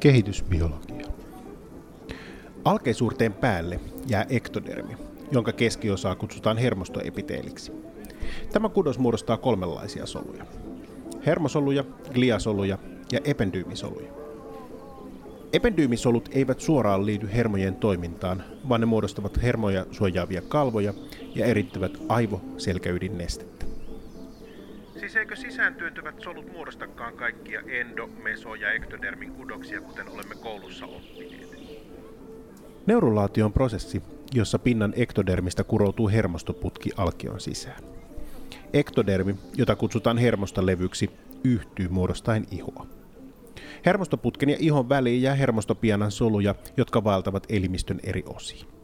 Kehitysbiologia. Alkeisuurteen päälle jää ektodermi, jonka keskiosaa kutsutaan hermostoepiteeliksi. Tämä kudos muodostaa kolmenlaisia soluja. Hermosoluja, gliasoluja ja ependyymisoluja. Ependyymisolut eivät suoraan liity hermojen toimintaan, vaan ne muodostavat hermoja suojaavia kalvoja ja erittävät aivo-selkäydinnestettä. Siis eikö sisään työntyvät solut muodostakaan kaikkia endo-, meso- ja ektodermin kudoksia, kuten olemme koulussa oppineet? Neurulaatio on prosessi, jossa pinnan ektodermistä kuroutuu hermostoputki alkion sisään. Ektodermi, jota kutsutaan hermostolevyksi, yhtyy muodostaen ihoa. Hermostoputken ja ihon väliin jää hermostopianan soluja, jotka vaeltavat elimistön eri osiin.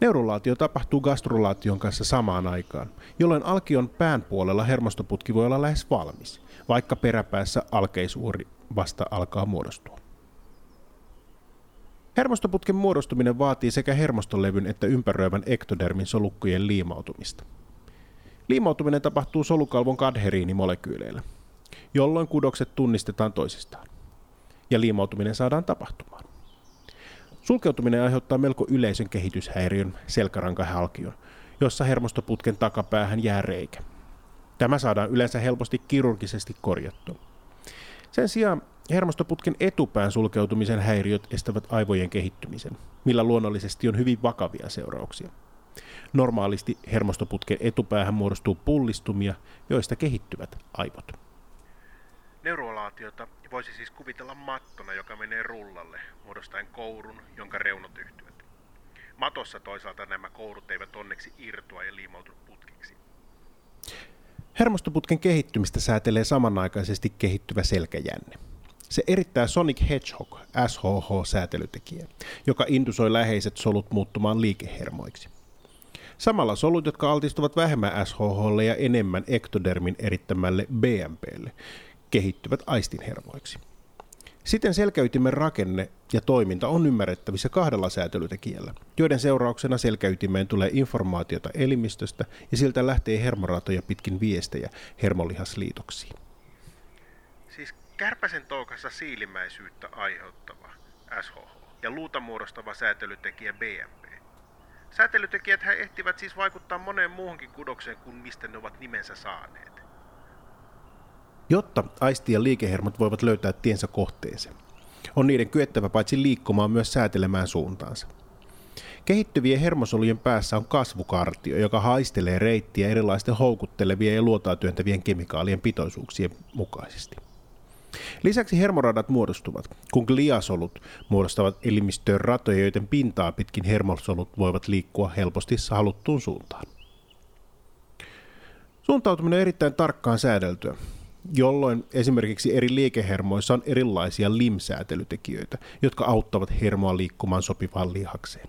Neurulaatio tapahtuu gastrulaation kanssa samaan aikaan, jolloin alkion pään puolella hermostoputki voi olla lähes valmis, vaikka peräpäässä alkeisuuri vasta alkaa muodostua. Hermostoputken muodostuminen vaatii sekä hermostolevyn että ympäröivän ektodermin solukkujen liimautumista. Liimautuminen tapahtuu solukalvon kadheriinimolekyyleillä, jolloin kudokset tunnistetaan toisistaan, ja liimautuminen saadaan tapahtumaan. Sulkeutuminen aiheuttaa melko yleisen kehityshäiriön selkärankahalkion, jossa hermostoputken takapäähän jää reikä. Tämä saadaan yleensä helposti kirurgisesti korjattua. Sen sijaan hermostoputken etupään sulkeutumisen häiriöt estävät aivojen kehittymisen, millä luonnollisesti on hyvin vakavia seurauksia. Normaalisti hermostoputken etupäähän muodostuu pullistumia, joista kehittyvät aivot. Neurolaatiota voisi siis kuvitella mattona, joka menee rullalle, muodostaen kourun, jonka reunat yhtyvät. Matossa toisaalta nämä kourut eivät onneksi irtoa ja liimautu putkiksi. Hermostoputken kehittymistä säätelee samanaikaisesti kehittyvä selkäjänne. Se erittää Sonic Hedgehog SHH-säätelytekijä, joka indusoi läheiset solut muuttumaan liikehermoiksi. Samalla solut, jotka altistuvat vähemmän SHHlle ja enemmän ektodermin erittämälle BMPlle, kehittyvät aistinhermoiksi. Siten selkäytimen rakenne ja toiminta on ymmärrettävissä kahdella säätelytekijällä, joiden seurauksena selkäytimeen tulee informaatiota elimistöstä ja siltä lähtee hermoratoja pitkin viestejä hermolihasliitoksiin. Siis kärpäsen toukassa siilimäisyyttä aiheuttava SHH ja luuta muodostava säätelytekijä BMP. Säätelytekijät ehtivät siis vaikuttaa moneen muuhunkin kudokseen kuin mistä ne ovat nimensä saaneet jotta aisti- ja liikehermot voivat löytää tiensä kohteeseen. On niiden kyettävä paitsi liikkumaan myös säätelemään suuntaansa. Kehittyvien hermosolujen päässä on kasvukartio, joka haistelee reittiä erilaisten houkuttelevien ja luotaa työntävien kemikaalien pitoisuuksien mukaisesti. Lisäksi hermoradat muodostuvat, kun gliasolut muodostavat elimistöön ratoja, joiden pintaa pitkin hermosolut voivat liikkua helposti haluttuun suuntaan. Suuntautuminen on erittäin tarkkaan säädeltyä, jolloin esimerkiksi eri liikehermoissa on erilaisia limsäätelytekijöitä, jotka auttavat hermoa liikkumaan sopivaan lihakseen.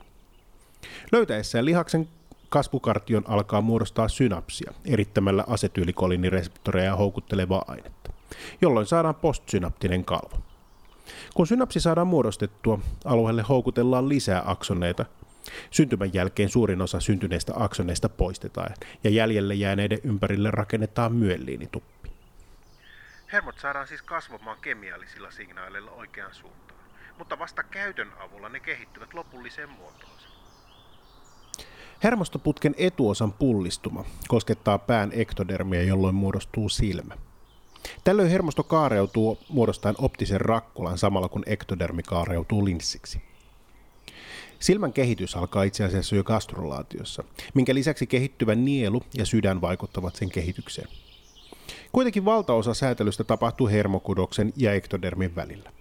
Löytäessään lihaksen kasvukartion alkaa muodostaa synapsia erittämällä asetyylikoliinireseptoreja houkuttelevaa ainetta, jolloin saadaan postsynaptinen kalvo. Kun synapsi saadaan muodostettua, alueelle houkutellaan lisää aksoneita. Syntymän jälkeen suurin osa syntyneistä aksoneista poistetaan ja jäljelle jääneiden ympärille rakennetaan myelliinituppi. Hermot saadaan siis kasvamaan kemiallisilla signaaleilla oikeaan suuntaan, mutta vasta käytön avulla ne kehittyvät lopulliseen muotoonsa. Hermostoputken etuosan pullistuma koskettaa pään ektodermia, jolloin muodostuu silmä. Tällöin hermosto kaareutuu muodostaen optisen rakkulan samalla kun ektodermi kaareutuu linssiksi. Silmän kehitys alkaa itse asiassa jo gastrolaatiossa, minkä lisäksi kehittyvä nielu ja sydän vaikuttavat sen kehitykseen. Kuitenkin valtaosa säätelystä tapahtuu hermokudoksen ja ektodermin välillä.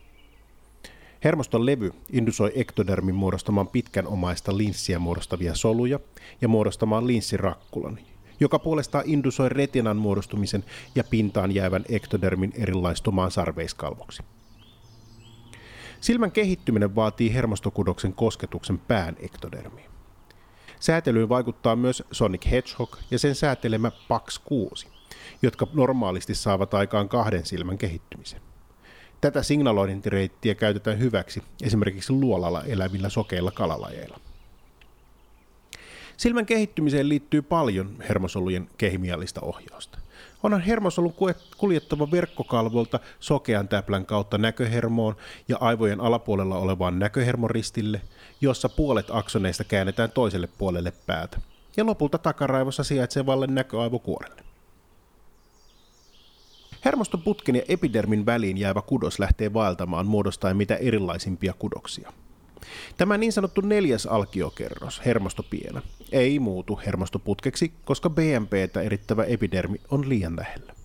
Hermoston levy indusoi ektodermin muodostamaan pitkän omaista linssiä muodostavia soluja ja muodostamaan linssirakkulan, joka puolestaan indusoi retinan muodostumisen ja pintaan jäävän ektodermin erilaistumaan sarveiskalvoksi. Silmän kehittyminen vaatii hermostokudoksen kosketuksen pään ektodermiin. Säätelyyn vaikuttaa myös Sonic Hedgehog ja sen säätelemä PAX6, jotka normaalisti saavat aikaan kahden silmän kehittymisen. Tätä signalointireittiä käytetään hyväksi esimerkiksi luolalla elävillä sokeilla kalalajeilla. Silmän kehittymiseen liittyy paljon hermosolujen kemiallista ohjausta. onhan hermosolun kuljettava verkkokalvolta sokean täplän kautta näköhermoon ja aivojen alapuolella olevaan näköhermoristille, jossa puolet aksoneista käännetään toiselle puolelle päätä, ja lopulta takaraivossa sijaitsevalle näköaivokuorelle. Hermostoputken ja epidermin väliin jäävä kudos lähtee vaeltamaan muodostaen mitä erilaisimpia kudoksia. Tämä niin sanottu neljäs alkiokerros, hermostopiena, ei muutu hermostoputkeksi, koska BMPtä erittävä epidermi on liian lähellä.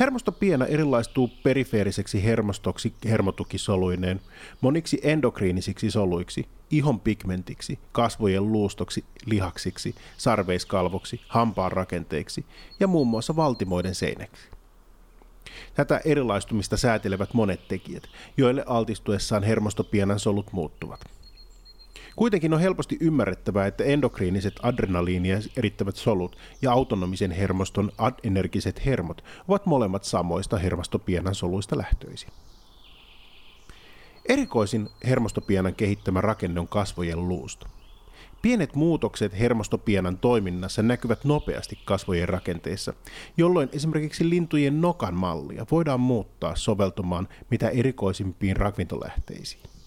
Hermostopiena erilaistuu perifeeriseksi hermostoksi hermotukisoluineen, moniksi endokriinisiksi soluiksi, ihon pigmentiksi, kasvojen luustoksi, lihaksiksi, sarveiskalvoksi, hampaan rakenteiksi ja muun muassa valtimoiden seinäksi. Tätä erilaistumista säätelevät monet tekijät, joille altistuessaan hermostopienan solut muuttuvat. Kuitenkin on helposti ymmärrettävää, että endokriiniset adrenaliinia erittävät solut ja autonomisen hermoston adenergiset hermot ovat molemmat samoista hermostopienan soluista lähtöisin. Erikoisin hermostopienan kehittämä rakenne on kasvojen luusto. Pienet muutokset hermostopienan toiminnassa näkyvät nopeasti kasvojen rakenteessa, jolloin esimerkiksi lintujen nokan mallia voidaan muuttaa soveltumaan mitä erikoisimpiin ravintolähteisiin.